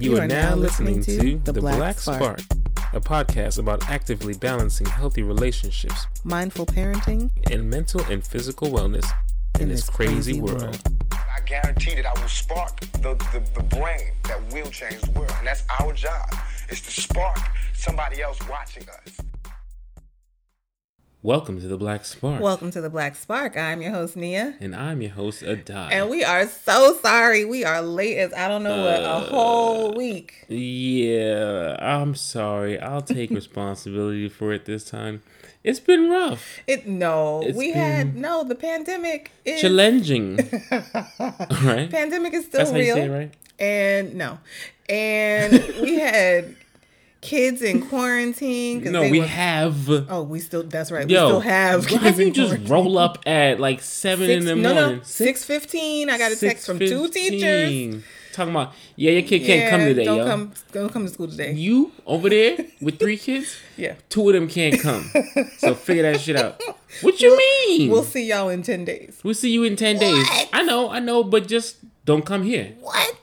You, are, now listening, to The Black, Spark, a podcast about actively balancing healthy relationships mindful parenting and mental and physical wellness in, this crazy, world. I guarantee that I will spark the, the, the brain that will change the world. And that's our job, is to spark somebody else watching us. Welcome to The Black Spark. Welcome to The Black Spark. I'm your host, Nia. and I'm your host, Adai. And we are so sorry. We are late as I don't know what, a Uh, whole week. yeah, I'm sorry. I'll take responsibility for it this time. It's been rough, It no, It's we had no, the pandemic is challenging, right? pandemic is still That's real. it, right? And no. And we had kids in quarantine. No, we were- have. Oh, we still that's right. Yo, we still have why kids have you just quarantine. roll up at like seven Six, in the no, morning? no, six fifteen. I got a text from two teachers. Talking about, yeah, your kid can't come Yeah, today, Don't yo. come. Don't come to school today. You over there with three kids, yeah. two of them can't come. so figure that shit out. What you mean? We'll see y'all in ten days. We'll see you in 10 days. I know, I know, but just don't come here. What?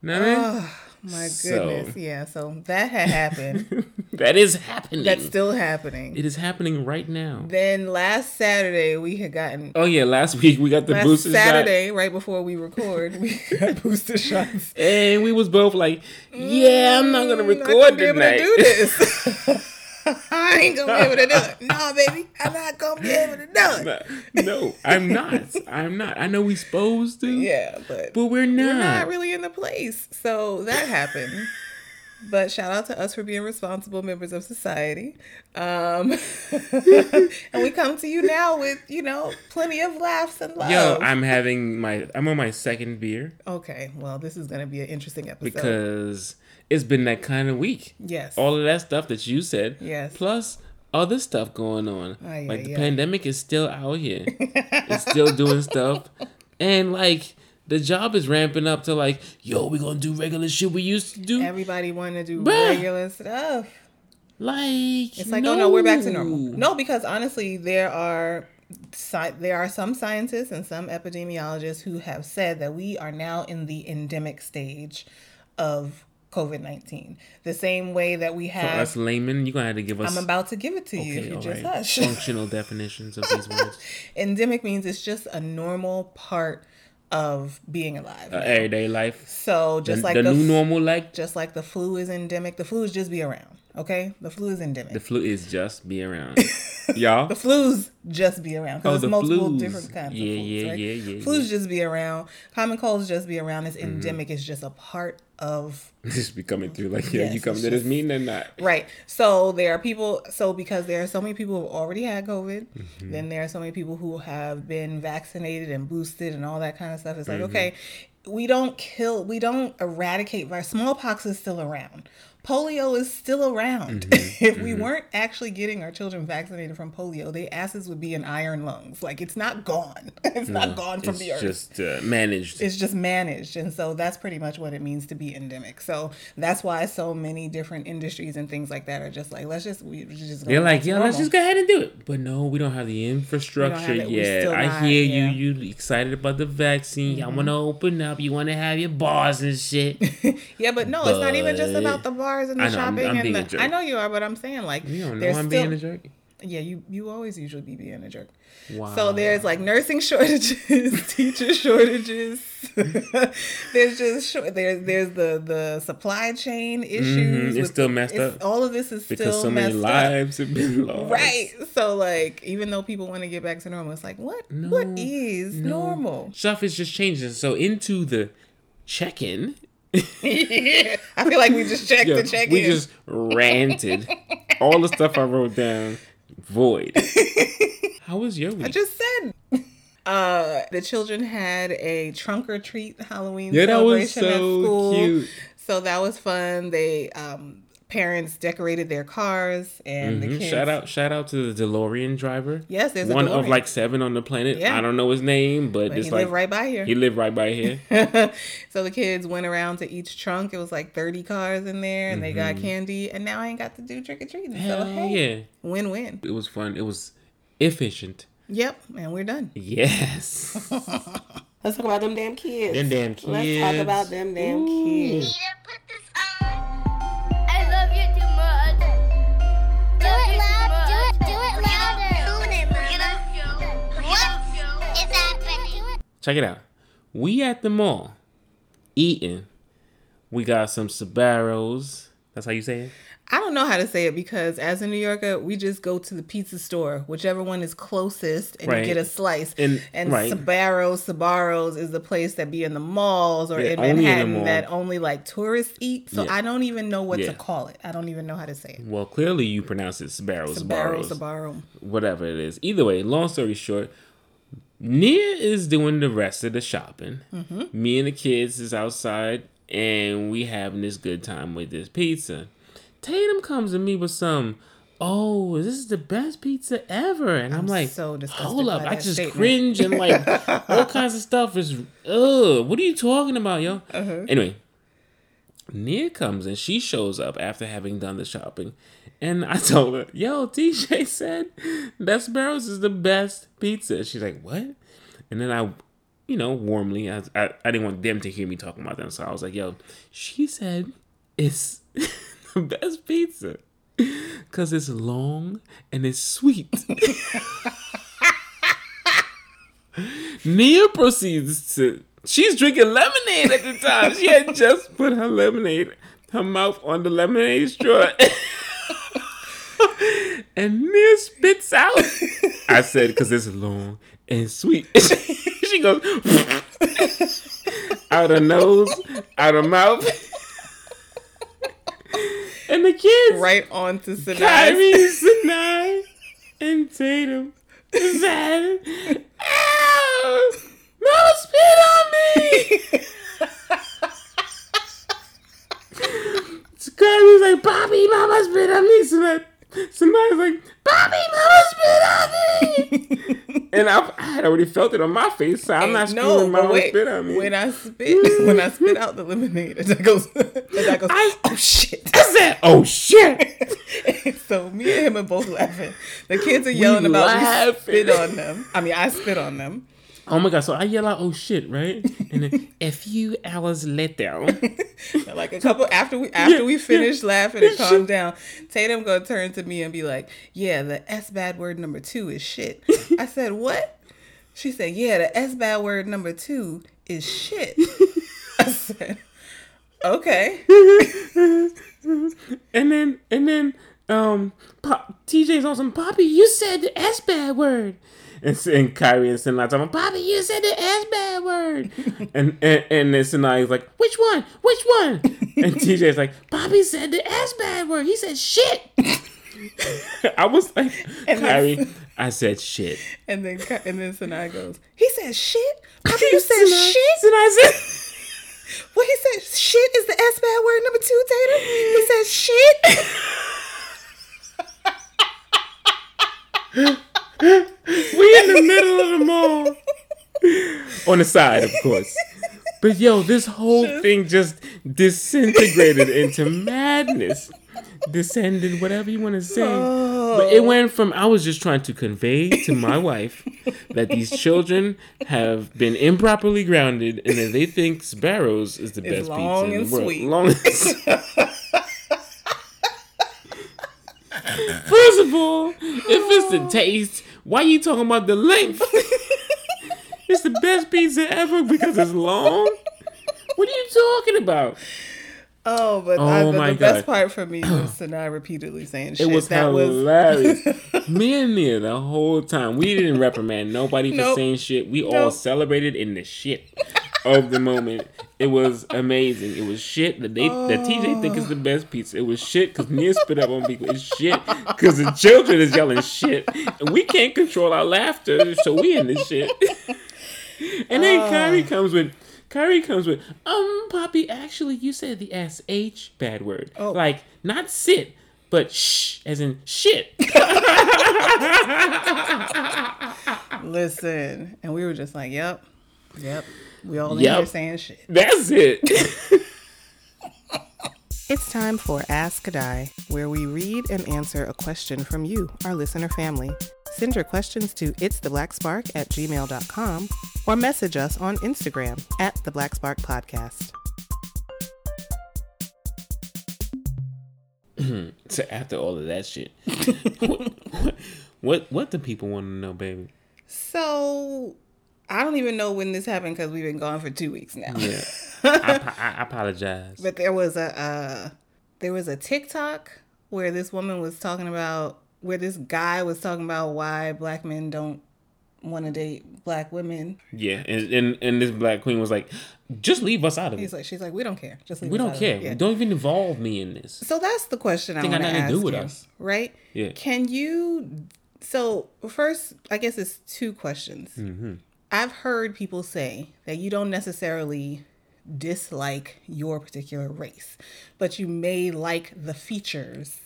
Know what I mean? My So- goodness. Yeah. So that had happened. that is happening. That's still happening. it is happening right now. Then last Saturday we had gotten. Oh yeah, last week we got the Last booster Saturday, right before we record, we got booster shots. and we was both like, "Yeah, I'm not gonna Mm, record I be able tonight." to do this. I ain't gonna be able to do it. No, baby, I'm not gonna be able to do it. no, I'm not. I'm not. I know we're supposed to. Yeah, but But we're not. we're not really in the place. So that happened. But shout out to us for being responsible members of society. Um, and we come to you now with, you know, plenty of laughs and love. Yo, I'm having my I'm on my second beer okay, well, this is to be an interesting episode. because it's been that kind of week. yes. All of that stuff that you said. Yes. Plus other stuff going on. Oh, ay, like the ay. pandemic is still out here. it's still doing stuff. And like the job is ramping up to like, yo, we gonna do regular shit we used to do. Everybody want to do Bruh. regular stuff. like It's like, oh no, we're back to normal. No, because honestly, there are sci- there are some scientists and some epidemiologists who have said that we are now in the endemic stage of COVID nineteen. The same way that we have. For us laymen, you're gonna have to give us I'm about to give it to you if you all just right, hush. functional definitions of these words. endemic means it's just a normal part of being alive. Uh, everyday life. so The, just like the the, new normal, like just like the flu is endemic, the flu is just be around. Okay, the flu is endemic. the flu is just be around, y'all. The flus just be around Oh, because the there's multiple flus. different kinds Yeah, of flus, yeah, right? yeah, yeah, Mm-hmm. Flus just be around. Common colds just be around. It's endemic. It's just a part of just be coming through like, yeah, Yes, you come to this meeting or not? right. So there are people. So because there are so many people who have already had COVID, Mm-hmm. then there are so many people who have been vaccinated and boosted and all that kind of stuff. It's like Mm-hmm. okay, we don't kill. We don't eradicate virus. Smallpox is still around. Polio is still around. Mm-hmm. if we weren't actually getting our children vaccinated from polio, their asses would be in iron lungs. Like it's not gone. It's not gone from the earth. It's just uh, managed. it's just managed. And so that's pretty much what it means to be endemic. So that's why so many different industries and things like that are just like, let's just, we just They're like, yeah, let's just go ahead and do it. But no, we don't have the infrastructure. We're yet. I not, hear yeah. Mm-hmm. you. You excited about the vaccine. Y'all want to open up. You want to have your bars and shit. Yeah, but no, it's not even just about the bars and the I know, I'm- shopping I'm and being a the. jerk. I know you are, but I'm saying like You don't know I'm still, being a jerk. Yeah, you you always usually be being a jerk. Wow. So there's like nursing shortages, teacher shortages. there's just short, there's there's the the supply chain issues. Mhm, it's still messed it's- up. All of this is because still so many messed up. lives have been lost. Right. So like even though people want to get back to normal, it's like what what is normal? Stuff is just changing. So into the check-in. I feel like we just checked Yo, the check we in. just ranted. All the stuff I wrote down, void. How was your week? I just said. Uh, the children had a trunk or treat Halloween Yeah, that was celebration so at school. cute. So that was fun. They um parents decorated their cars and the Mhm. kids. Shout out, shout out to the DeLorean driver. Yes, there's a one of like seven on the planet. Yeah. I don't know his name, but, But just he like lived right by here. he lived right by here. so the kids went around to each trunk. It was like 30 cars in there and they got candy. And now I ain't got to do trick or treating. Mm-hmm. Hell So hey, yeah, win win. it was fun. It was efficient. Yep, and we're done. Yes. Let's talk about them damn kids. Them damn kids. Let's talk about them damn kids. Check it out. We at the mall eating. We got some Sbarros. That's how you say it. I don't know how to say it because as a New Yorker, we just go to the pizza store, whichever one is closest, and Right. you get a slice. And- And, right. Sabaros, Sabaros is the place that be in the malls or Yeah, in in Manhattan mall. that only like tourists eat. So Yeah. I don't even know what Yeah. to call it. I don't even know how to say it. Well, clearly you pronounce it Sbarros. Sabaro, Sbarros. Sabaro. whatever it is. Either way, long story short, Nia is doing the rest of the shopping. Me and the kids is outside, and we having this good time with this pizza. Tatum comes to me with some, oh, this is the best pizza ever, and I'm, like, so hold up, I just statement. cringe and like all kinds of stuff is, ugh, what are you talking about, yo? Uh-huh. Anyway, Nia comes and she shows up after having done the shopping. And I told her, yo, TJ said Best Barrels is the best pizza. She's like, what? And then I, you know, warmly, I, I, I didn't want them to hear me talking about them. So I was like, yo, she said it's the best pizza because it's long and it's sweet. Nia proceeds to. She's drinking lemonade at the time. She had just put her lemonade, her mouth on the lemonade straw. and Nia spits out. I said, because it's long and sweet. she goes, out her nose, out her mouth. and the kids, Right on to Sinai. Kyrie, Sinai, and Tatum said, Ow! Mama spit on me! Kyrie's like, Bobby, Mama spit on me. That somebody's like, Bobby, Mama spit on me! and I, I had already felt it on my face, so I'm not no, screaming, Mama wait. spit on me. When I spit, when I spit out the lemonade, and that goes, and that goes. I- oh shit! I said, oh shit! so me and him are both laughing. The kids are yelling about laughing. we spit on them. I mean, I spit on them. Oh my god, so I yell out, oh shit, right? And then a few hours later, Like a couple after we after Yeah, we yeah. finish laughing and calm down, Tatum gonna turn to me and be like, "Yeah, the S bad word number two is shit." I said, "What?" She said, "Yeah, the S bad word number two is shit." I said, "Okay." and then and then um Pop, TJ's on some Poppy, you said the S bad word. And, and Kyrie and Sinai talking, Poppy, you said the S bad word. and, and and then Sinai's like, which one? Which one? And TJ's like, Bobby said the S bad word. He said shit. I was like, And then- Kyrie, I said shit. And then and then Sinai goes, "He said shit." After you said Sinai- shit, Sinai said, well, he said shit is the S bad word number two, Tatum. He said shit. We in the middle of the mall. On the side, of course. But yo, this whole thing just disintegrated into madness. Descended, whatever you want to say. But it went from I was just trying to convey to my wife that these children have been improperly grounded and that they think Sparrows is the best pizza in the world. sweet. Long and sweet. First of all, if it's the taste, why you talking about the length? it's the best pizza ever because it's long. What are you talking about? Oh, but oh I, Oh the, my the best part for me was Sinai repeatedly saying shit. It was that was hilarious. Me and Nia the whole time. We didn't reprimand nobody for Nope. saying shit. We all celebrated in the shit of the moment. It was amazing. It was shit that they that TJ think is the best pizza. It was shit because Nia spit up on people. It's shit because the children is yelling shit, and we can't control our laughter, so we in this shit. And then Kyrie comes with. Kyrie comes with, um, Poppy, actually, you said the SH bad word. Oh. Like, not sit, but shh, as in shit. listen, and we were just like, "Yep, yep." We all in Yep. here saying shit. That's it. It's time for Ask a Die, where we read and answer a question from you, our listener family. Send your questions to it's the black spark at gmail.com or message us on Instagram at the Black Spark Podcast. so after all of that shit, what, what what what do people want to know, baby? So I don't even know when this happened because we've been gone for two weeks now. Yeah. I, I apologize. But there was a uh, there was a TikTok where this woman was talking about where this guy was talking about why black men don't want to date black women. yeah, and, and and this black queen was like, just leave us out of He's it. like, she's like, we don't care. Just leave We us don't out of care. it." Yeah. Don't care. Don't even involve me in this. So that's the question I Think want got to ask to do with you, us. right? Yeah. Can you? So first, I guess it's two questions. Mm-hmm. I've heard people say that you don't necessarily dislike your particular race, but you may like the features,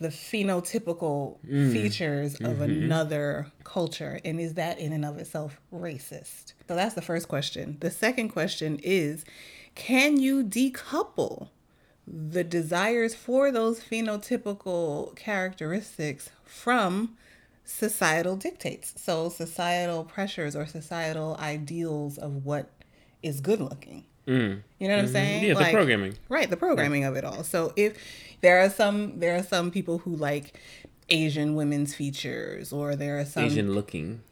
the phenotypical Mm. features of Mm-hmm. another culture. And is that in and of itself racist? So that's the first question. The second question is can you decouple the desires for those phenotypical characteristics from societal dictates. So, societal pressures or societal ideals of what is good looking. You know what I'm saying? Mm-hmm. Yeah, the programming. Right, the programming of it all. So, if there are some there are some people who like Asian women's features or there are some Asian looking.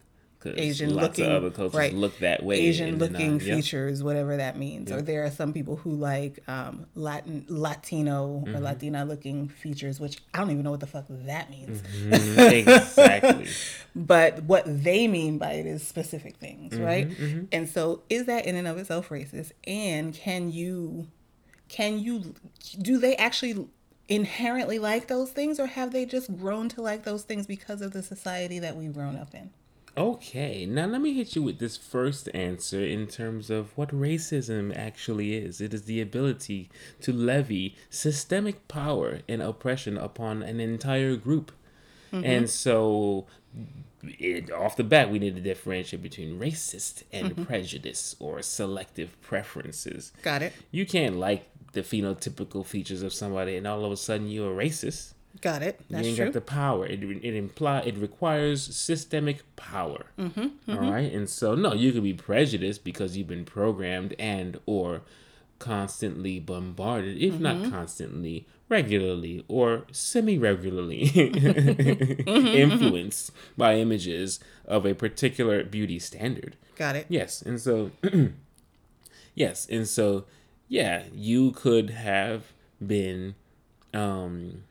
Asian lots looking of other cultures right, look that way. Asian looking features, whatever that means. Or there are some people who like um, Latin, Latino Mm-hmm. or Latina looking features, which I don't even know what the fuck that means. Mhm, exactly. But what they mean by it is specific things, Mm-hmm, right? And so, is that in and of itself racist? And can you, can you, do they actually inherently like those things, or have they just grown to like those things because of the society that we've grown up in? Okay, now let me hit you with this first answer in terms of what racism actually is. It is the ability to levy systemic power and oppression upon an entire group. Mm-hmm. And so, it, off the bat, we need to differentiate between racist and mm-hmm. prejudice or selective preferences. Got it. You can't like the phenotypical features of somebody and all of a sudden you're a racist. Got it. That's you ain't true. got the power. It it imply it requires systemic power. Mm-hmm, All right, and so no, you could be prejudiced because you've been programmed and or constantly bombarded, if Mm-hmm. not constantly, regularly or semi-regularly Mm-hmm, influenced by images of a particular beauty standard. Got it. Yes, and so yes, and so yeah, you could have been um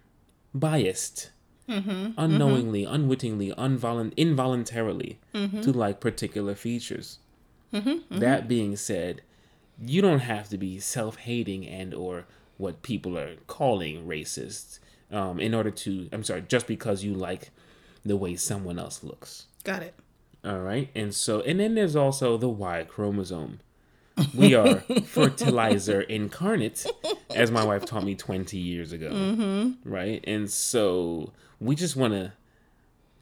biased mm-hmm, unknowingly, mm-hmm. unwittingly, unvolun- involuntarily mm-hmm. to like particular features. That being said, you don't have to be self-hating and or what people are calling racist um, in order to i'm sorry just because you like the way someone else looks Got it. all right. And so, and then there's also the Y chromosome. We are fertilizer incarnate, as my wife taught me 20 years ago. Mm-hmm. Right. And so we just want to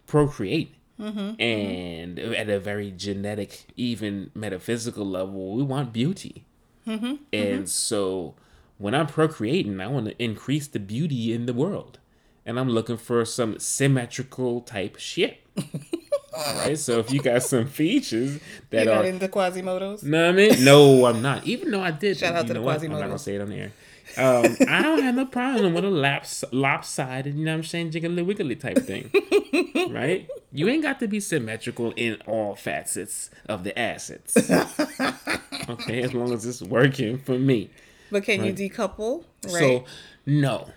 procreate. Mm-hmm. And at a very genetic, even metaphysical level, we want beauty. Mm-hmm. And so when I'm procreating, I want to increase the beauty in the world. And I'm looking for some symmetrical type shit. right? So if you got some features that You're are into Quasimodos? no, I mean, no, I'm not. Even though I did. Shout out to the what? I'm not gonna say it on the air. Um, I don't have no problem with a laps, lopsided, you know what I'm saying, jiggly wiggly type thing, right? You ain't got to be symmetrical in all facets of the assets. Okay, as long as it's working for me. But can you decouple? Right. So, no.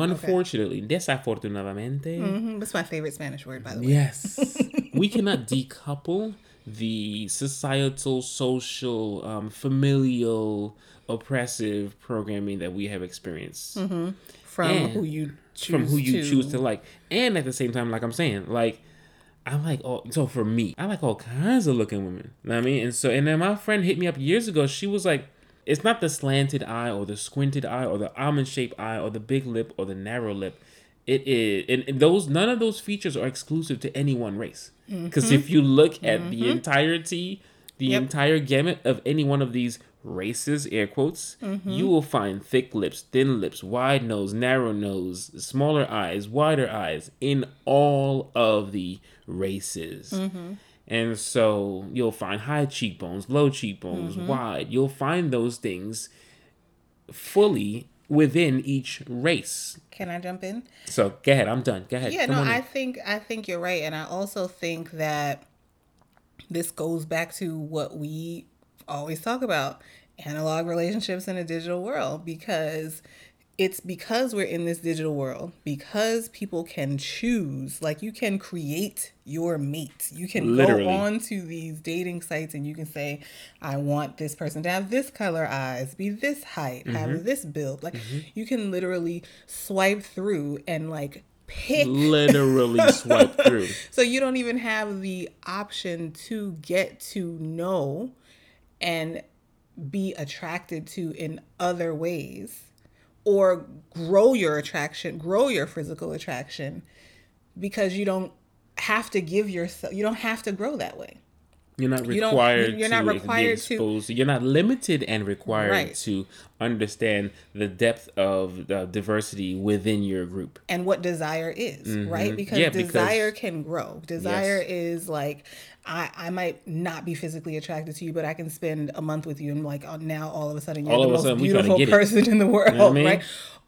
Unfortunately, desafortunadamente, Mhm, That's my favorite Spanish word, by the way. Yes. we cannot decouple the societal, social, um, familial, oppressive programming that we have experienced From And who you choose from who you to. choose to like. And at the same time, like I'm saying, like, I like all, so for me, I like all kinds of looking women. You know what I mean? And so, and then my friend hit me up years ago. She was like, it's not the slanted eye or the squinted eye or the almond shaped eye or the big lip or the narrow lip. It is, and, and those none of those features are exclusive to any one race. Mm-hmm. Because if you look at the mm-hmm. entirety, the Yep. entire gamut of any one of these races, air quotes, mm-hmm. you will find thick lips, thin lips, wide nose, narrow nose, smaller eyes, wider eyes in all of the races. And so you'll find high cheekbones, low cheekbones, mm-hmm. wide. You'll find those things fully within each race. Can I jump in? So go ahead, I'm done. Go ahead. Yeah, Come no, in. I think I think you're right, and I also think that this goes back to what we always talk about analog relationships in a digital world because it's because we're in this digital world because people can choose like you can create your mate you can Literally. go on to these dating sites and you can say i want this person to have this color eyes be this height Mm-hmm. have this build like you can literally swipe through and like pick Literally swipe through. so you don't even have the option to get to know and be attracted to in other ways or grow your attraction, grow your physical attraction because you don't have to give yourself you don't have to grow that way. You're not required. you're not to required be to- exposed. You're not limited and required Right. to understand the depth of uh, diversity within your group. and what desire is, right? Because Mm-hmm. Yeah, because- desire can grow. Desire Yes. is like I, I might not be physically attracted to you, but I can spend a month with you and like uh, now all of a sudden you're All the most sudden we tryna beautiful get it. person in the world, what I mean? right?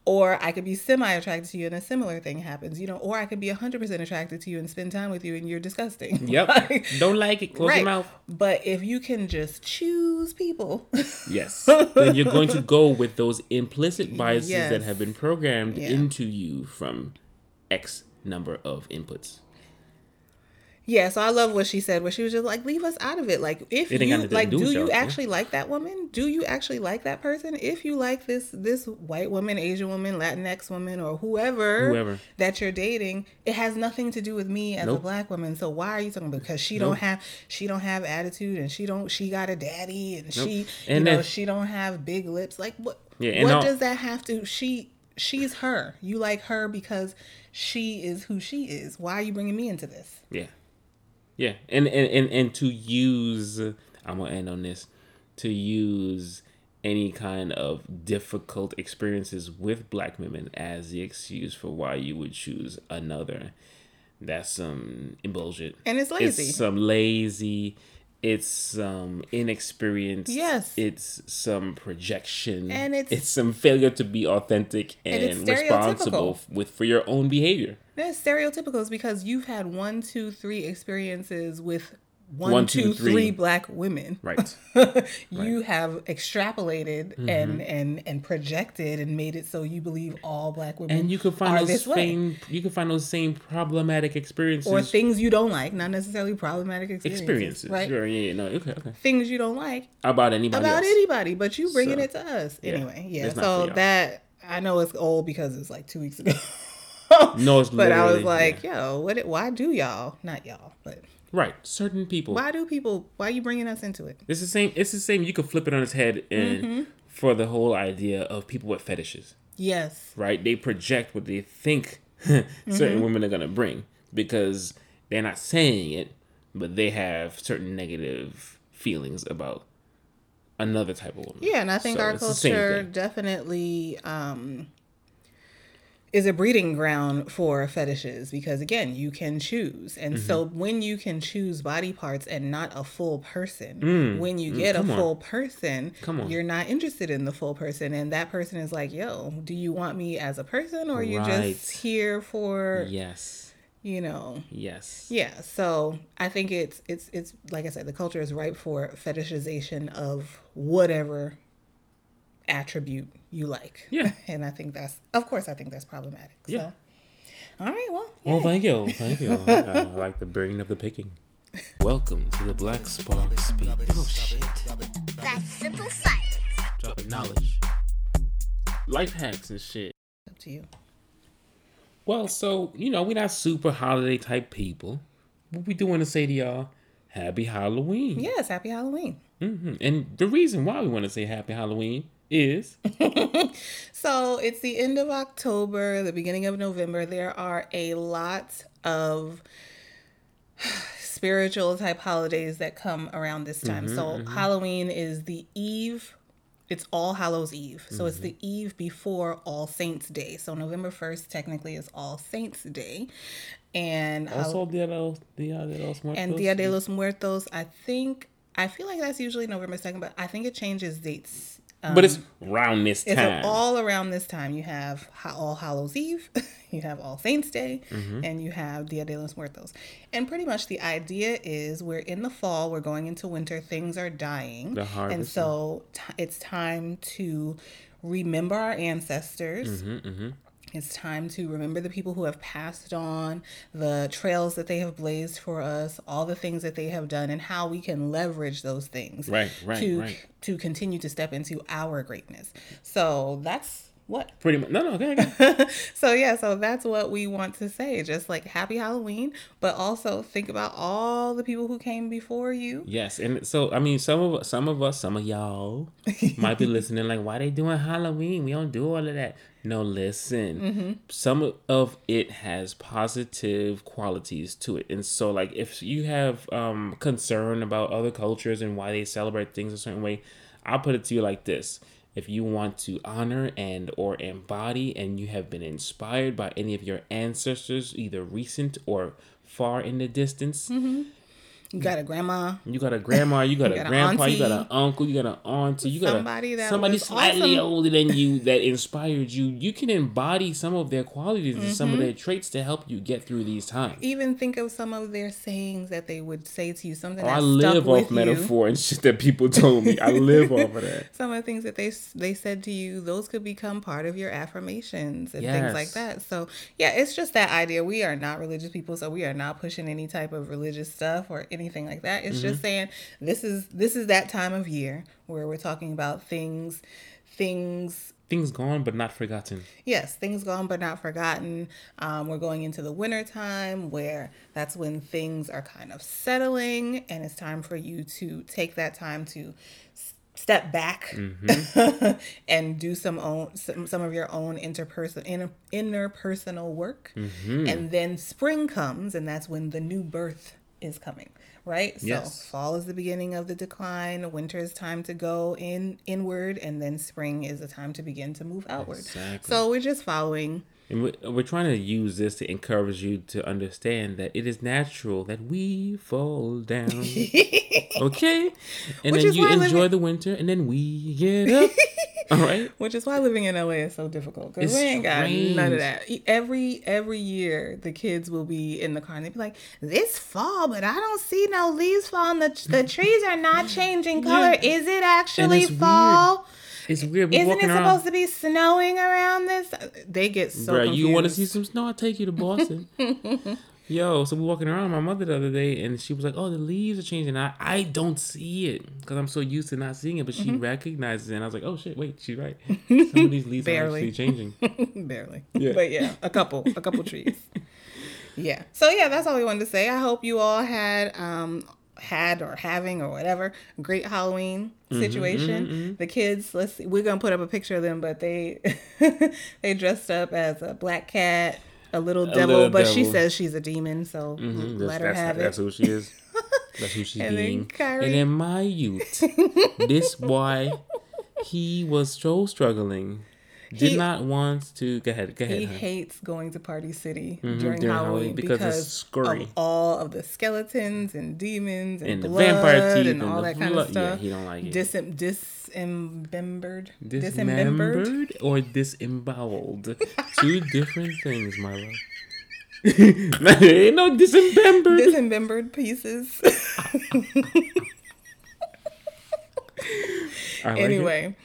Or I could be semi attracted to you and a similar thing happens, you know, or I could be 100% attracted to you and spend time with you and you're disgusting. Yep. Like, Don't like it. Close right. your mouth. But if you can just choose people, Yes. then you're going to go with those implicit biases that have been programmed Yeah. into you from X number of inputs. Yeah, so I love what she said, where she was just like, leave us out of it. Like, if you like, do do you actually like that woman? Do you actually like that person? If you like this this white woman, Asian woman, Latinx woman, or whoever, Whoever. that you're dating, it has nothing to do with me as a black woman. So why are you talking? Because she don't have she don't have attitude, and she don't she got a daddy, and she you And know she don't have big lips. Like what? Yeah, and what all- does that have to? She she's her. You like her because she is who she is. Why are you bringing me into this? Yeah. Yeah. And and, and, and to use I'm gonna end on this. To use any kind of difficult experiences with black women as the excuse for why you would choose another. That's some bullshit. And it's lazy. It's some lazy. It's some inexperience. Yes. It's some projection. And it's- it's some failure to be authentic And and, responsible with for your own behavior. That's stereotypical is because you've had one, two, three experiences with one, One, two, two, three three. black women. Right. you have extrapolated Mm-hmm. and and and projected and made it so you believe all black women and you can find those this way. same you can find those same problematic experiences Or things you don't like, not necessarily problematic experiences, experiences right? sure yeah, yeah no okay okay Things you don't like about anybody about else anybody, but you bringing So, it to us yeah, anyway. Yeah, so that I know it's old because it's like two weeks ago. no it's but I was like, yeah. yo, what? Why do y'all? Not y'all, but right certain people why do people? Why are you bringing us into it? it's the same it's the same you could flip it on its head and Mm-hmm. for the whole idea of people with fetishes Yes. right they project what they think Mm-hmm. certain women are going to bring because they're not saying it but they have certain negative feelings about another type of woman Yeah, and I think So our it's the same culture definitely um, is a breeding ground for fetishes because again, you can choose, and so Mm-hmm. when you can choose body parts and not a full person, when you get a Mm. on. full person, Come on. you're not interested in the full person, and that person is like, "Yo, do you want me as a person, or are you Right. just here for yes you know?" yes Yeah, so I think it's it's it's like I said, the culture is ripe for fetishization of whatever attribute you like. Yeah. and I think that's of course I think that's problematic. Yeah. So, all right, well, Well, thank you. Thank you. I, I like the bringing of the picking. Welcome to the Black Spark Speak. Oh, shit. That's simple science. Dropping knowledge. Life hacks and shit. up to you. Well, so, you know, we're not super holiday type people. What we do want to say to y'all, Happy Halloween. Yes, happy Halloween. Mm-hmm. And the reason why we want to say Happy Halloween is So it's the end of October, the beginning of November. There are a lot of spiritual type holidays that come around this time. Mm-hmm, so mm-hmm. Halloween is the eve. It's All Hallows Eve. So it's the mm-hmm. eve before All Saints Day. So November 1st technically is All Saints Day. And also Dia de los, Dia de los Muertos. and Dia de los Muertos, I think I feel like that's usually November second, but I think it changes dates but it's around this time. It's all around this time. You have All Hallows Eve, you have All Saints Day, Mm-hmm. and you have Dia de los Muertos. And pretty much the idea is we're in the fall, we're going into winter, things are dying. The And so t- it's time to remember our ancestors. Mm-hmm, It's time to remember the people who have passed on, the trails that they have blazed for us, all the things that they have done, and how we can leverage those things Right, right, to right. to continue to step into our greatness. So that's what. Pretty much. No, no, okay, okay. So yeah, so that's what we want to say. Just like happy Halloween, but also think about all the people who came before you. Yes, and so I mean, some of some of us, some of y'all might be listening, like, why they doing Halloween? We don't do all of that. No, listen. Mm-hmm. Some of it has positive qualities to it, and so like, if you have um concern about other cultures and why they celebrate things a certain way, I'll put it to you like this. If you want to honor and or embody and you have been inspired by any of your ancestors, either recent or far in the distance, You got a grandma. you got a grandma, you got a got an grandpa, you got an uncle, you got an auntie, you got Somebody a, that somebody slightly awesome. older than you that inspired you. You can embody some of their qualities and some of Mm-hmm. their traits to help you get through these times. Even think of some of their sayings that they would say to you. Something Oh, that I stuck live with off you. metaphor and shit that people told me. I live off of that. Some of the things that they they said to you, those could become part of your affirmations and things like that. So yeah, it's just that idea. We are not religious people, so we are not pushing any type of religious stuff or anything like that. It's Mm-hmm. just saying this is this is that time of year where we're talking about things things Things gone but not forgotten. yes, things gone but not forgotten. Um, we're going into the winter time where that's when things are kind of settling, and it's time for you to take that time to step back and do some own some, some of your own interperson inter, interpersonal work. And then spring comes, and that's when the new birth is coming. Right, so Yes. fall is the beginning of the decline. Winter is time to go in inward, and then spring is the time to begin to move outward. Exactly. So we're just following. And we- we're trying to use this to encourage you to understand that it is natural that we fall down. okay? And Which then you enjoy living- the winter and then we get up. All right? Which is why living in LA is so difficult because we ain't got none of that. Every every year, the kids will be in the car and they'll be like, "This fall, but I don't see no leaves falling. The the trees are not changing color. Yeah. Is it actually fall? weird. It's weird. We Isn't it around. supposed to be snowing around this?" They get so confused. you want to see some snow? I'll take you to Boston. Yo, so we're walking around my mother the other day, and she was like, "Oh, the leaves are changing." I I don't see it because I'm so used to not seeing it, but she Mm-hmm. recognizes it. And I was like, "Oh shit, wait, she's right. Some of these leaves are actually changing." barely. Yeah. But yeah, a couple, a couple trees. Yeah. So yeah, that's all we wanted to say. I hope you all had um had or having or whatever great Halloween Mm-hmm, situation. The kids, let's see, we're gonna put up a picture of them, but they they dressed up as a black cat, a little devil, little but she says she's a demon, so Mhm, let her that's, have that's it. who she is. That's who she's And being. Kyrie- And in my youth, this boy, he was so struggling. Did He- not want to. Go ahead. Go ahead. He hates going to Party City Mhm, during, during Halloween Halloween because because, it's scurry. of all of the skeletons and demons and, And the blood vampire teeth and all the that kind blood- of yeah, stuff. he don't like it. Disem- disembembered. Disembembered. Dismembered or disemboweled? Two different things, my love. Ain't no disembembered. Disembembered pieces. Like anyway.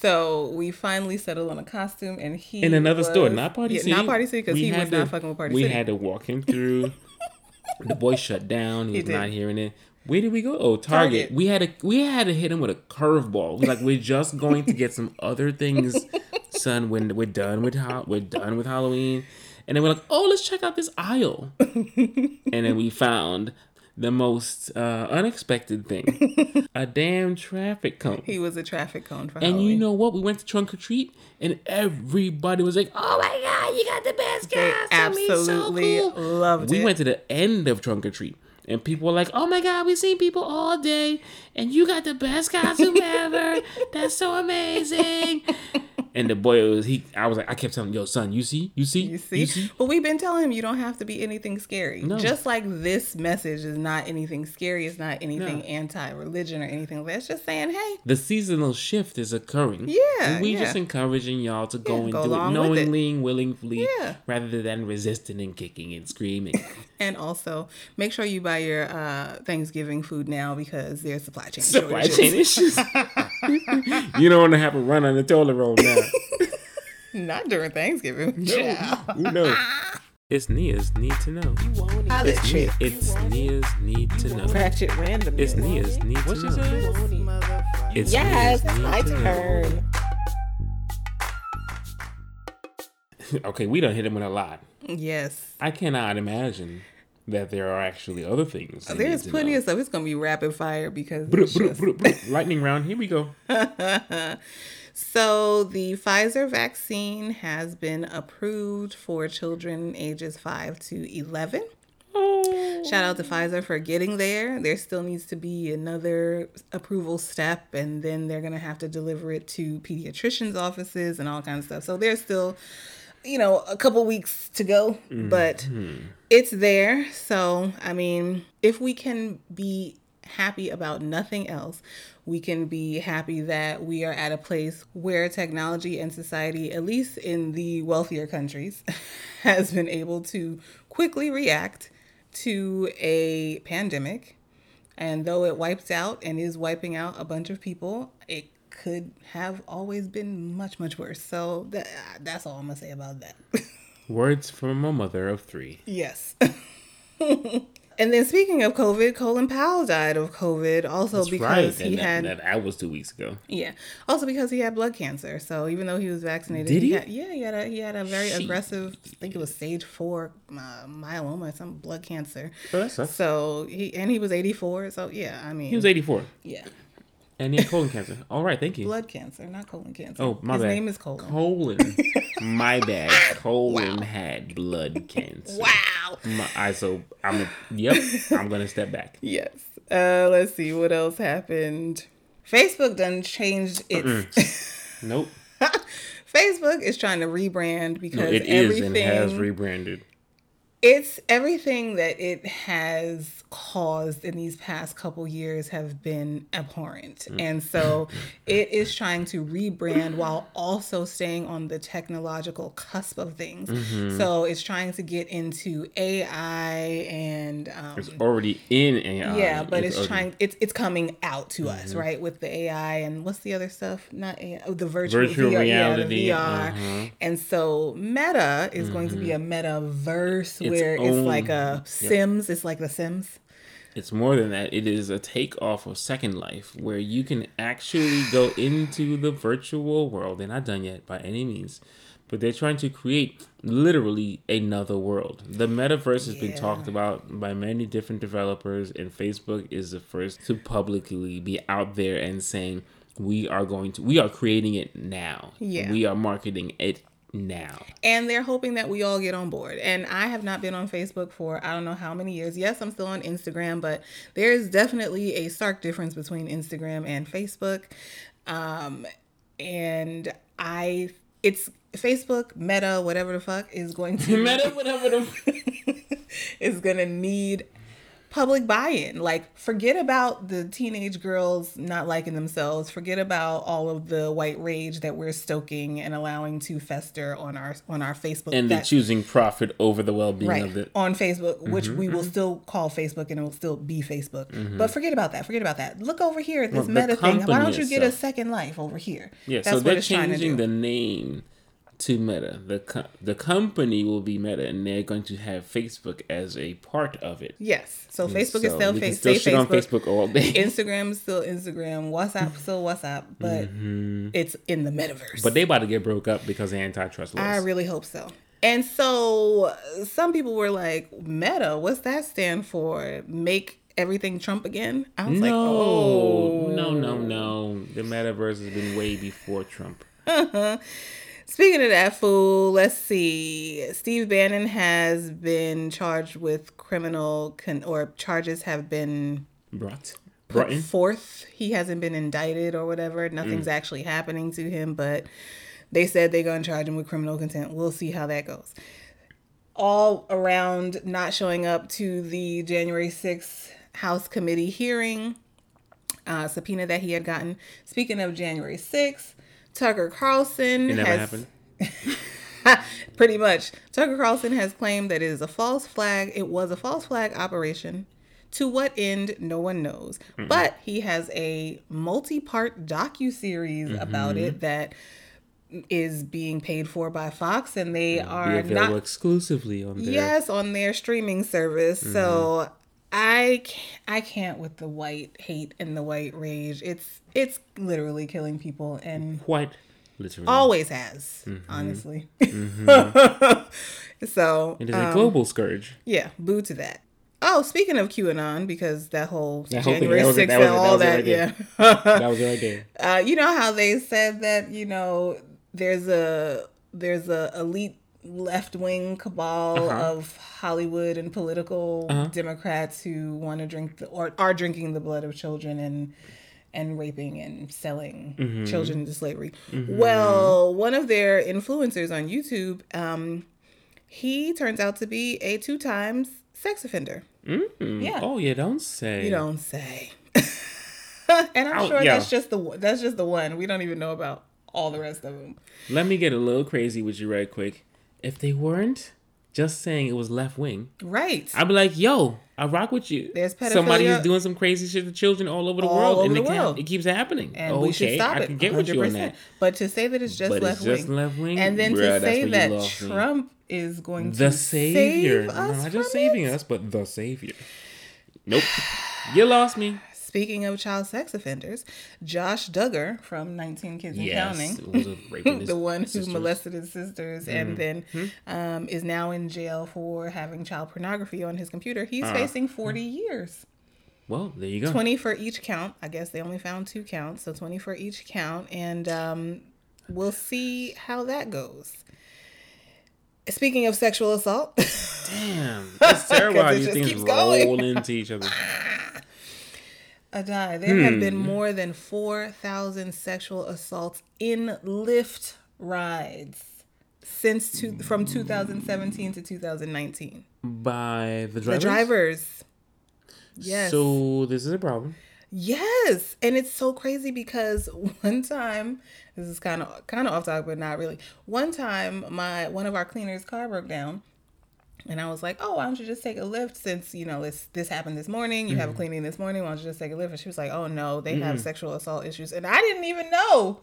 So we finally settled on a costume, and he in another store, not Party yeah, City. not Party City because he was to- not fucking with Party we City. had to walk him through. the boy shut down. He, He was did. not hearing it. Where did we go? Oh, Target. Target. We had to we had to hit him with a curveball. Like we're just going to get some other things, son. When we're done with how we're done with Halloween, and then we're like, oh, let's check out this aisle, and then we found the most uh, unexpected thing: a damn traffic cone. he was a traffic cone for And Halloween. you know what? We went to trunk or treat, and everybody was like, "Oh my god, you got the best They costume! He's so absolutely cool." loved we it. went to the end of trunk or treat, and people were like, "Oh my god, we've seen people all day, and you got the best costume ever! That's so amazing!" And the boy was he. I was like, I kept telling him, yo, son, you see, you see, You see? But we've been telling him you don't have to be anything scary. No. Just like this message is not anything scary. It's not anything No. anti-religion or anything That's just saying, hey, The seasonal shift is occurring. Yeah, and we yeah. just encouraging y'all to go Yeah, and go do it it. knowingly and willingly, Yeah. rather than resisting and kicking and screaming. and also make sure you buy your uh, Thanksgiving food now because there's supply chain Supply shortages. chain issues. you don't want to have a run on the toilet roll now. Not during Thanksgiving. Child. Who knows? It's Nia's need to know. Holla at you. It's Nia's need to know. Ratchet random. It's Nia's need to know. It's Yes, Nia's it's my to turn. Okay, we don't hit him with a lot. Yes. I cannot imagine that there are actually other things. he There's plenty know. of stuff. It's gonna be rapid fire because Brr, it's brr, just- lightning round. Here we go. So the Pfizer vaccine has been approved for children ages 5 to 11. Shout out to Pfizer for getting there. There still needs to be another approval step, and then they're going to have to deliver it to pediatricians' offices and all kinds of stuff. So there's still, you know, a couple weeks to go, but mm-hmm. it's there. So, I mean, if we can be happy about nothing else, we can be happy that we are at a place where technology and society, at least in the wealthier countries, has been able to quickly react to a pandemic. And though it wipes out and is wiping out a bunch of people, it could have always been much, much worse. So that, that's all I'm going to say about that. Words from a mother of three. Yes. and then speaking of COVID, Colin Powell died of COVID also That's because right. he that, had that, that was two weeks ago. yeah, also because he had blood cancer. So even though he was vaccinated, Did he? Had, yeah, he had a he had a very Shit. aggressive. I think it was stage four uh, myeloma, some blood cancer. Oh, that sucks. So he and he was eighty four. So yeah, I mean, He was 84. yeah, And he had colon cancer. All right, thank you. blood cancer, not colon cancer. oh, my His bad. name is colon. Colon. my bad. Colon had blood cancer. wow. My, I so I'm a, yep. I'm gonna step back. Yes. Uh, let's see what else happened. Facebook done changed its. Nope. Facebook is trying to rebrand because No, it is everything and has rebranded. It's everything that it has caused in these past couple years have been abhorrent and so it is trying to rebrand while also staying on the technological cusp of things so it's trying to get into ai and um, It's already in AI. yeah but it's, already- trying it's it's coming out to Mm-hmm. us right with the ai and what's the other stuff not AI, oh, the virtual, Virtual VR, reality, yeah, the VR. uh-huh. and so meta is going to be a metaverse Its where it's like a sims it's like the sims It's more than that. It is a takeoff of Second Life, where you can actually go into the virtual world. They're not done yet by any means, but they're trying to create literally another world. The metaverse has been talked about by many different developers, and Facebook is the first to publicly be out there and saying, "We are going to, we are creating it now. Yeah. we are marketing it now." and they're hoping that we all get on board and i have not been on facebook for i don't know how many years yes i'm still on instagram but there's definitely a stark difference between instagram and facebook um and i it's facebook meta whatever the fuck is going to Meta, whatever the. is gonna need public buy-in. Like forget about the teenage girls not liking themselves. Forget about all of the white rage that we're stoking and allowing to fester on our on our facebook And that- choosing profit over the well-being right. of the. on facebook which Mm-hmm, we will still call facebook and it will still be facebook. But forget about that. Forget about that. Look over here at this Well, meta thing. Why don't you get a second life over here? Yeah, that's so what they're it's trying to changing the name to Meta. The co- the company will be Meta, and they're going to have Facebook as a part of it. yes so facebook is still we can still shit on facebook Facebook all day. Instagram is still Instagram, WhatsApp still WhatsApp, but it's in the metaverse. Mm-hmm. but they about to get broke up because of antitrust laws. I really hope so. And so some people were like, Meta, what's that stand for? Make everything Trump again? I was no, like, oh. no, no, no. The metaverse has been way before Trump. Speaking of that fool, let's see. Steve Bannon has been charged with criminal con- or charges have been Brought, brought in. forth. He hasn't been indicted or whatever. Mm. Nothing's actually happening to him, but They said they're going to charge him with criminal contempt. We'll see how that goes. All around not showing up to the January 6th House Committee hearing uh, subpoena that he had gotten. Speaking of January 6th, Tucker Carlson It never has happened. pretty much. Tucker Carlson has claimed that it is a false flag. It was a false flag operation. To what end, no one knows. But he has a multi-part docu-series about Mm-hmm. it that is being paid for by Fox, and they Be are not exclusively on there. yes on their streaming service. Mm-hmm. So I can't, I can't with the white hate and the white rage. It's it's literally killing people and white literally. always has Mm-hmm. honestly. so it is a um, global scourge. yeah, boo to that. Oh, speaking of QAnon, because that whole That whole thing, January that 6th was and it, that all that, yeah. That was right there. Uh, you know how they said that you know there's a there's a elite left wing cabal Uh-huh. of Hollywood and political Democrats who want to drink the, or are drinking the blood of children and and raping and selling Mm-hmm. children into slavery. Well, one of their influencers on YouTube, um, he turns out to be a two times sex offender. Yeah. Oh, you don't say. You don't say. and I'm sure yeah. that's just the that's just the one. We don't even know about all the rest of them. Let me get a little crazy with you right quick. If they weren't just saying it was left wing, Right. I'd be like, yo, I rock with you. There's Somebody is doing some crazy shit to children all over the all world. over and the it, can't- world. it keeps happening. and okay, we should stop it. I it. can get with you on that. But to say that it's just But left it's just wing, left-wing? and then Bruh, to say that lost me. Trump is going The to savior. save No, us not just saving it? us, but the savior. Nope. you lost me. Speaking of child sex offenders, Josh Duggar from 19 Kids and Yes. Counting. It was a raping his the one who sisters. Mm-hmm. molested his sisters and then Hmm? um, is now in jail for having child pornography on his computer. He's Uh, facing 40 years. Well, there you go. 20 for each count. I guess they only found two counts, so 20 for each count. And um, we'll see how that goes. Speaking of sexual assault, Damn. It's terrible how these things roll into each other. Adai, there have been Hmm. more than 4,000 sexual assaults in Lyft rides since two, from 2017 to 2019. By the The drivers. drivers. Yes. So this is a problem. Yes, and it's so crazy because one time, this is kind of kind of off topic, but not really. One time, my one of our cleaners' car broke down, and I was like, "Oh, why don't you just take a Lyft? Since you know this this happened this morning, you have a mm-hmm. cleaning this morning. Why don't you just take a Lyft?" And she was like, "Oh no, they have mm-hmm. sexual assault issues," and I didn't even know.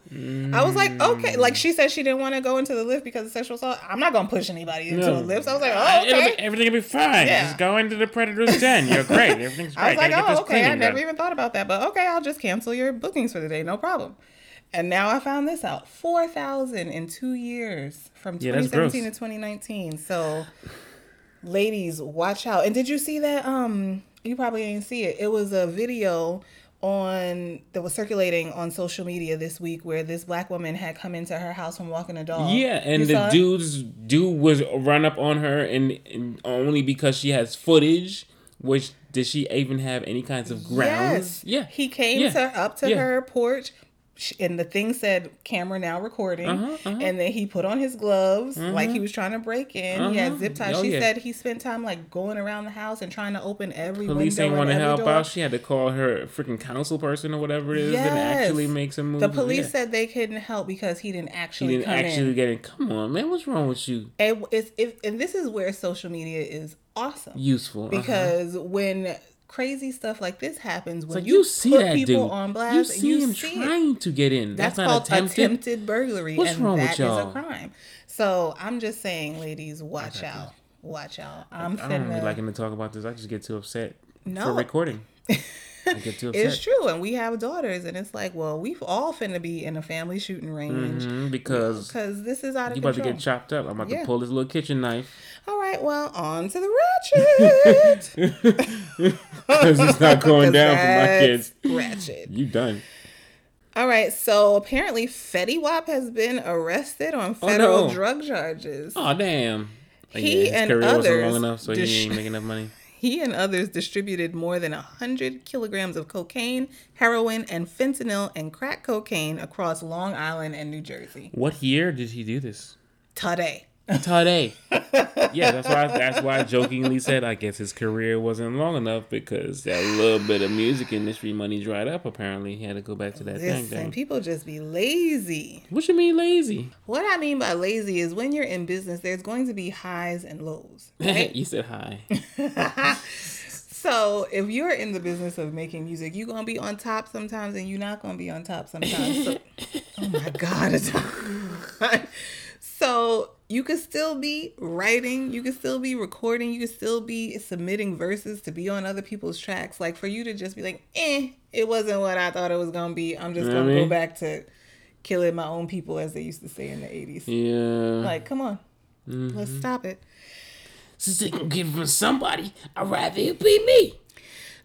I was like, "Okay," like she said she didn't want to go into the Lyft because of sexual assault. I'm not gonna push anybody into No. a Lyft. So I was like, "Oh, okay." be- everything will be fine. Yeah. Just go into the predator's den. You're great. Everything's great. I was like, Gotta oh, okay. I never done. even thought about that, but okay, I'll just cancel your bookings for the day, no problem. And now I found this out: four thousand in two years from Yeah, 2017 to 2019. So, ladies, watch out. And did you see that? Um, you probably didn't see it. It was a video on that was circulating on social media this week where this black woman had come into her house from walking a dog. Yeah, and You the dude's dude was run up on her, and, and only because she has footage. Which did she even have any kinds of grounds? Yes. Yeah, He came Yeah. to up to Yeah. her porch, and the thing said "camera now recording." Uh-huh, uh-huh. And then he put on his gloves like he was trying to break in. He had Uh-huh. zip ties. Oh, she yeah. said he spent time like going around the house and trying to open every Police window ain't want to help door. out. She had to call her freaking council person or whatever it is and actually Yes. make some moves. The police Yeah. said they couldn't help because he didn't actually didn't come actually in. get it. Come on, man. What's wrong with you? And it's if and this is where social media is awesome Useful. uh-huh. because when crazy stuff like this happens, when Like, you, you see put that people dude. on blast, you see you him see it. trying to get in. That's, That's, called not attempted. attempted. burglary, What's and wrong with y'all? a crime. So I'm just saying, ladies, watch out, watch out. I'm I don't really liking to talk about this. I just get too upset No. for recording. I get too upset. it's true, and we have daughters, and it's like, well, we've all finna be in a family shooting range Mhm, because because this is out of you about to get chopped up. I'm about Yeah. to pull this little kitchen knife all right, well, on to the ratchet. because it's not going down for my kids. Ratchet. You done? All right, so apparently Fetty Wap has been arrested on oh, federal Oh, no. drug charges. Oh damn! He his and others long enough, so dis- he ain't making enough money. He and others distributed more than 100 kilograms of cocaine, heroin, and fentanyl and crack cocaine across Long Island and New Jersey. What year did he do this? Today. Today. yeah, that's why. That's why I jokingly said I guess his career wasn't long enough because that little bit of music industry money dried up. Apparently, he had to go back to that thing. Listen, thing. people just be lazy. What you mean lazy? What I mean by lazy is when you're in business, there's going to be highs and lows. Right? you said high. so if you're in the business of making music, you're gonna be on top sometimes, and you're not gonna be on top sometimes. So, oh my god, so you could still be writing, you could still be recording, you could still be submitting verses to be on other people's tracks. Like for you to just be like, eh, it wasn't what I thought it was gonna be. I'm just You know gonna what I go back to killing my own people, as they used to say in the 80s. Yeah. Like, come on, let's Mm-hmm. stop it. Since they gonna get it from somebody, I'd rather it be me.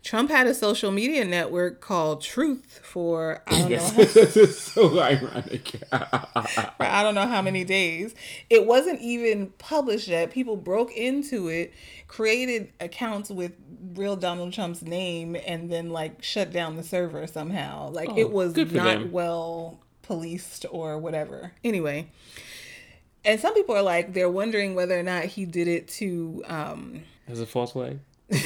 Trump had a social media network called Truth for I don't know this is so ironic. for I don't know how many days. It wasn't even published yet. People broke into it, created accounts with real Donald Trump's name, and then like shut down the server somehow. Like Oh, it was not them. well policed or whatever. Anyway. And some people are like they're wondering whether or not he did it to um As a false flag.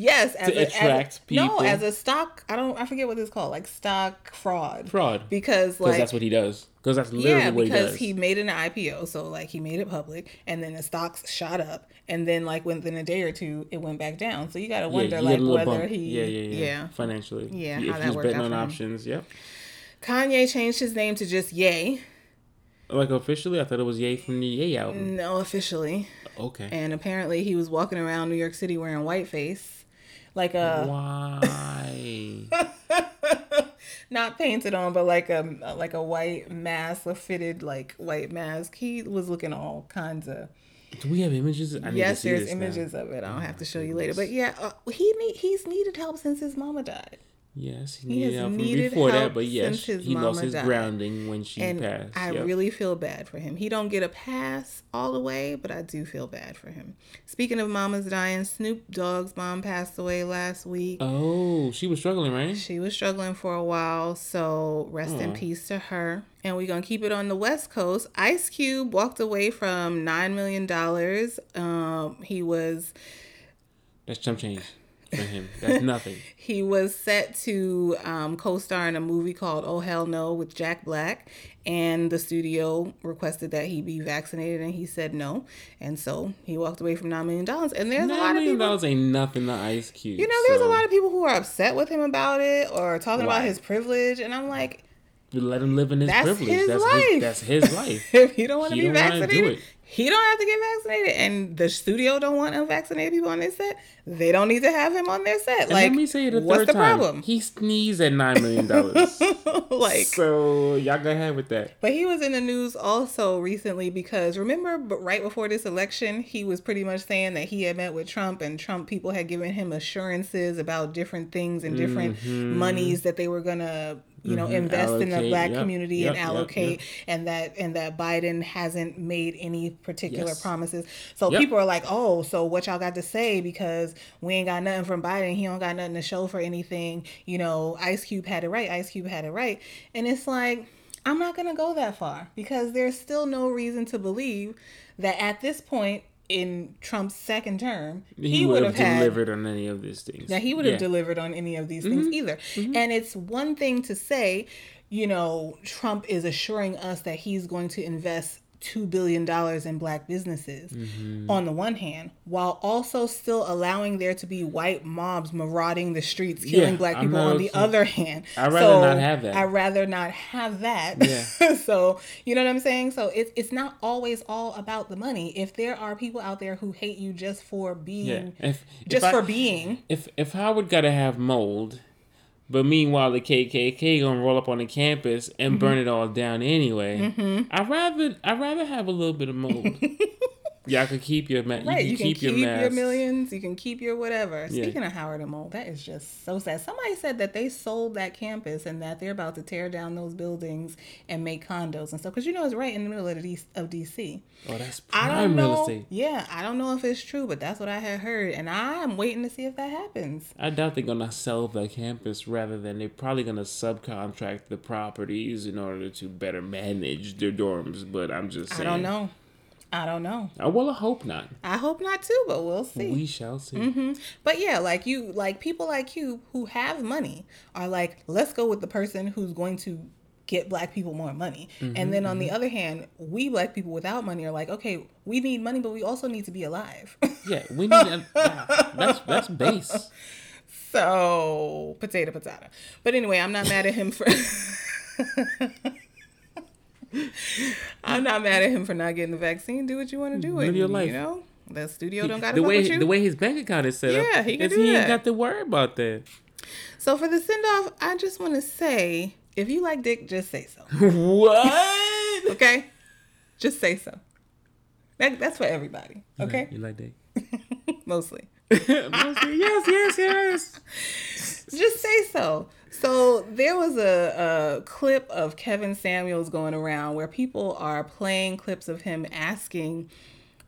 yes as To a, attract as a, no as a stock I don't I forget what it's called like stock fraud Fraud. because Because like that's what he does. Because that's literally yeah, what he because does. he made an IPO, so like he made it public, and then the stocks shot up, and then like within a day or two, it went back down. So you got to wonder you like get a little whether bump. he, yeah, yeah, yeah, yeah. Financially. Yeah, If how that worked betting out on options, yep. Kanye changed his name to just Ye. Like officially, I thought it was Ye from the Ye album. No, officially, Okay. and apparently he was walking around New York City wearing whiteface, like a Why? not painted on, but like a like a white mask, a fitted like white mask. He was looking all kinds of. Do we have images? I need Yes, to see there's this now. images of it. I don't have to show you later, but yeah, uh, he need, he's needed help since his mama died. Yes, he He needed has help needed before help that, but yes, he lost his died. grounding when she and passed. I Yep. really feel bad for him. He don't get a pass all the way, but I do feel bad for him. Speaking of mamas dying, Snoop Dogg's mom passed away last week. Oh, she was struggling, right? She was struggling for a while, so rest in peace to her. And we're gonna keep it on the West Coast. Ice Cube walked away from nine million dollars. Um, he was That's chump change for him. That's nothing. He was set to um, co-star in a movie called Oh Hell No with Jack Black, and the studio requested that he be vaccinated, and he said no, and so he walked away from nine million dollars. And there's a Nine lot of million people, dollars ain't nothing to Ice Cube. you know, there's a lot of people who are upset with him about it or talking about his privilege, and I'm like, Let him live in his That's privilege. his that's life. his. That's his life. if you don't want to be don't wanna do vaccinated, it. He don't have to get vaccinated, and the studio don't want unvaccinated people on their set. They don't need to have him on their set. And like, let me say it a what's the time. problem? He sneezed at nine million dollars. like, so y'all go ahead with that. But he was in the news also recently because remember, right before this election, he was pretty much saying that he had met with Trump and Trump people had given him assurances about different things and different mm-hmm. monies that they were gonna, you know, invest in the Mm-hmm. Black yep, community yep, and allocate, yep. and that and that Biden hasn't made any particular Yes. promises. So people are like, oh, so what y'all got to say because we ain't got nothing from Biden. He don't got nothing to show for anything. You know, Ice Cube had it right. Ice Cube had it right, and it's like. I'm not to go that far because there's still no reason to believe that at this point in Trump's second term, He, would have delivered on any of these things. that he would have Yeah. Mm-hmm. delivered on any of these things either. And it's one thing to say, you know, Trump is assuring us that he's going to invest $2 billion in black businesses Mm-hmm. on the one hand, while also still allowing there to be white mobs marauding the streets, killing Yeah, black people on the other hand. I'd rather not have that. I'd rather not have that. Yeah. so, you know what I'm saying? So, it's, it's not always all about the money. If there are people out there who hate you just for being, Yeah. If, if just I- for being, if if Howard gotta have mold, but meanwhile the KKK gonna roll up on the campus and Mm-hmm. burn it all down anyway, I'd rather I'd rather have a little bit of mold. Y'all could keep your ma- you Right, can you can keep, keep, your your, millions, you can keep your whatever. Yeah. Speaking of Howard and Mole, that is just so sad. Somebody said that they sold that campus and that they're about to tear down those buildings and make condos and stuff. Because you know it's right in the middle of, the D- of DC. Oh, that's I prime real estate. Yeah, I don't know if it's true, but that's what I had heard, and I'm waiting to see if that happens. I doubt they're gonna sell the campus rather than they're probably gonna subcontract the properties in order to better manage their dorms. But I'm just I saying. don't know. I don't know. I well, I hope not. I hope not too, but we'll see. We shall see. Mm-hmm. But yeah, like you, like people like you who have money are like, let's go with the person who's going to get black people more money. Mm-hmm, and then on the mm-hmm. other hand, we black people without money are like, okay, we need money, but we also need to be alive. Yeah, we need. A, yeah, that's that's base. so potato potato. But anyway, I'm not mad at him for. I'm not mad at him for not getting the vaccine. Do what you want to do. Live your life. You know, the studio don't got to the way you. the way his bank account is set up. Yeah, he can do he ain't that. got to worry about that. So for the send off, I just want to say, if you like dick, just say so. what? Okay, just say so. That, that's for everybody. Okay, You like Dick mostly. yes, yes, yes. Just say so. So there was a, a clip of Kevin Samuels going around where people are playing clips of him asking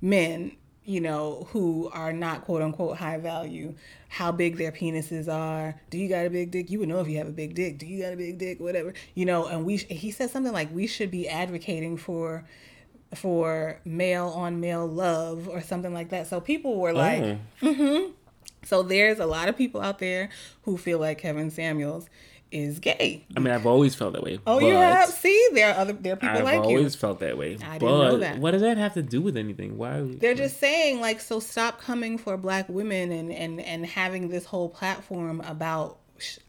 men, you know, who are not quote unquote high value, how big their penises are. Do you got a big dick? You would know if you have a big dick. Do you got a big dick? Whatever. You know, and we he said something like we should be advocating for for male on male love or something like that. So people were mm. like Oh. so there's a lot of people out there who feel like Kevin Samuels is gay. I mean, I've always felt that way. Oh, you have? See, there are other there are people like that. I've always felt that way. I didn't but know that. what does that have to do with anything? Why? They're just saying like, so stop coming for black women and and and having this whole platform about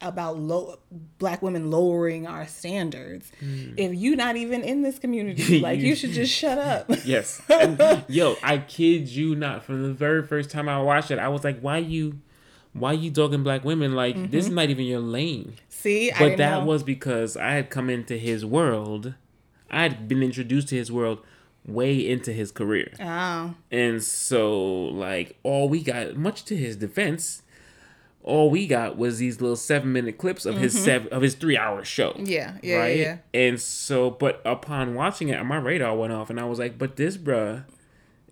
about low black women lowering our standards. Hmm. If you not even in this community, like you should just shut up. Yes. And, yo, I kid you not. From the very first time I watched it, I was like, "Why you, why you dogging black women? Like this is not even your lane." See, Mm-hmm. I But that know. was because I had come into his world. I had been introduced to his world way into his career. oh, And so, like, all we got, much to his defense, all we got was these little seven minute clips of his seven of his three hour show. Mm-hmm. yeah, yeah, right? yeah, And so, but upon watching it, my radar went off, and I was like, "But this bruh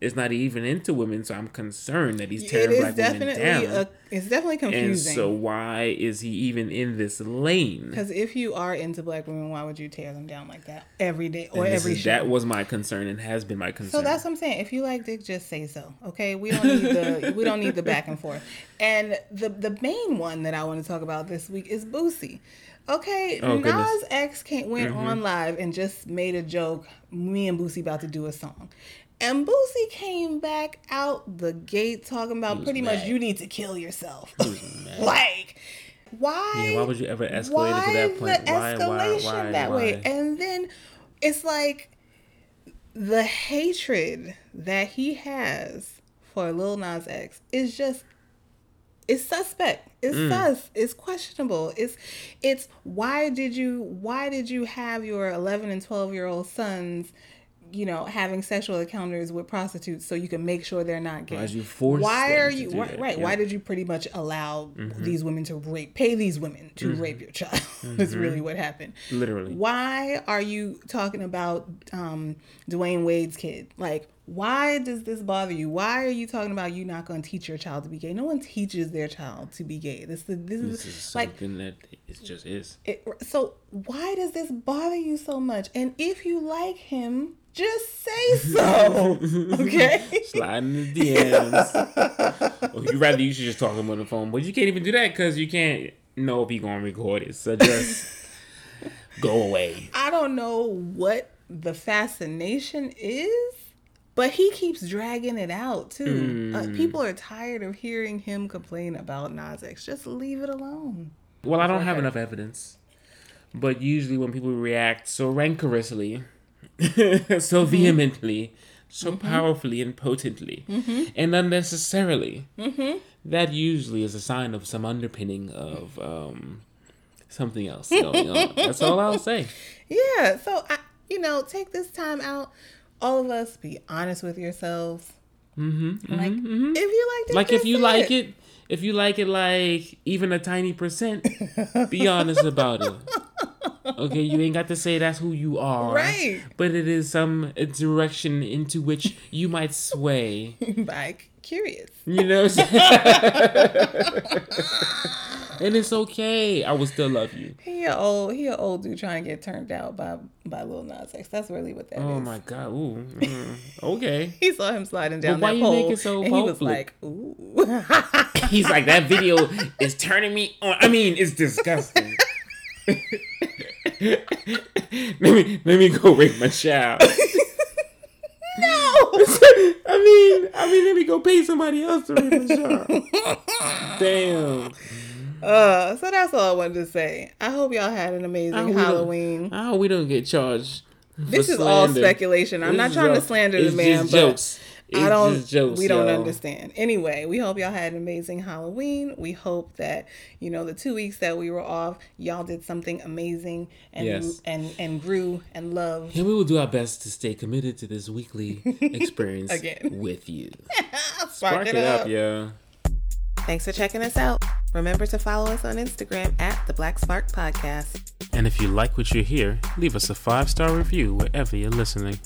is not even into women, so I'm concerned that he's tearing black women down." a, it's definitely confusing. and so, why is he even in this lane? Because if you are into black women, why would you tear them down like that every day or every is- show? that was my concern and has been my concern. so that's what I'm saying. If you like dick, just say so. Okay, we don't need the we don't need the back and forth. And the the main one that I want to talk about this week is Boosie. Okay, Oh, Nas goodness. Mm-hmm. X came, went on live and just made a joke. Me and Boosie about to do a song. And Boosie came back out the gate talking about pretty much you need to kill yourself. like, why? Yeah, why would you ever escalate to that point? The Why, why, escalation why, that why? way, and then it's like the hatred that he has for Lil Nas X is just it's suspect. It's Mm. sus. It's questionable. It's it's why did you why did you have your 11 and 12 year old sons you know having sexual encounters with prostitutes so you can make sure they're not gay. Why'd you force why are you why, right Yeah. why did you pretty much allow Mm-hmm. these women to rape pay these women to rape your child? That's really what happened. Literally. why are you talking about um Dwyane Wade's kid? Like why does this bother you? Why are you talking about you not going to teach your child to be gay? No one teaches their child to be gay. This, this, is, This is like something that it just is. it, so why does this bother you so much? And if you like him just say so okay Slide in the DMs. or you rather you should just talk to him on the phone, but you can't even do that because you can't know if he gonna record it. So just go away. I don't know what the fascination is, but he keeps dragging it out too. Uh, people are tired of hearing him complain about Nas X. Just leave it alone. Well, I don't have enough evidence, but usually when people react so rancorously, so mm-hmm. vehemently, so mm-hmm. powerfully and potently, mm-hmm. and unnecessarily, that usually is a sign of some underpinning of um, something else going on. That's all I'll say. Yeah. So I, you know, take this time out. All of us, be honest with yourselves. Mm-hmm, like if you like it, Like if you say like it, if you like it like even a tiny percent, be honest about it. Okay, you ain't got to say that's who you are. Right. But it is some direction into which you might sway. like curious. You know what I'm saying? and it's okay. I will still love you. He a old he a old dude trying to get turned out by by Lil Nas X. That's really what that is. Oh my god. Ooh. mm, Okay. He saw him sliding down why that pole, make it so and he was like, "Ooh." He's like that video is turning me on. I mean, it's disgusting. let me let me go rape my child. no. I mean, I mean, let me go pay somebody else to rape my child. Damn. Uh, so that's all I wanted to say. I hope y'all had an amazing hope Halloween. I hope we don't get charged. This is all speculation. I'm This not trying to slander it's the man, just but jokes. It's I don't. just jokes, we don't y'all. understand. Anyway, we hope y'all had an amazing Halloween. We hope that you know the two weeks that we were off, y'all did something amazing and Yes. and and grew and loved. And we will do our best to stay committed to this weekly experience Again. with you. Spark, Spark it up, yeah. Thanks for checking us out. Remember to follow us on Instagram at the Black Spark Podcast. And if you like what you hear, leave us a five star review wherever you're listening.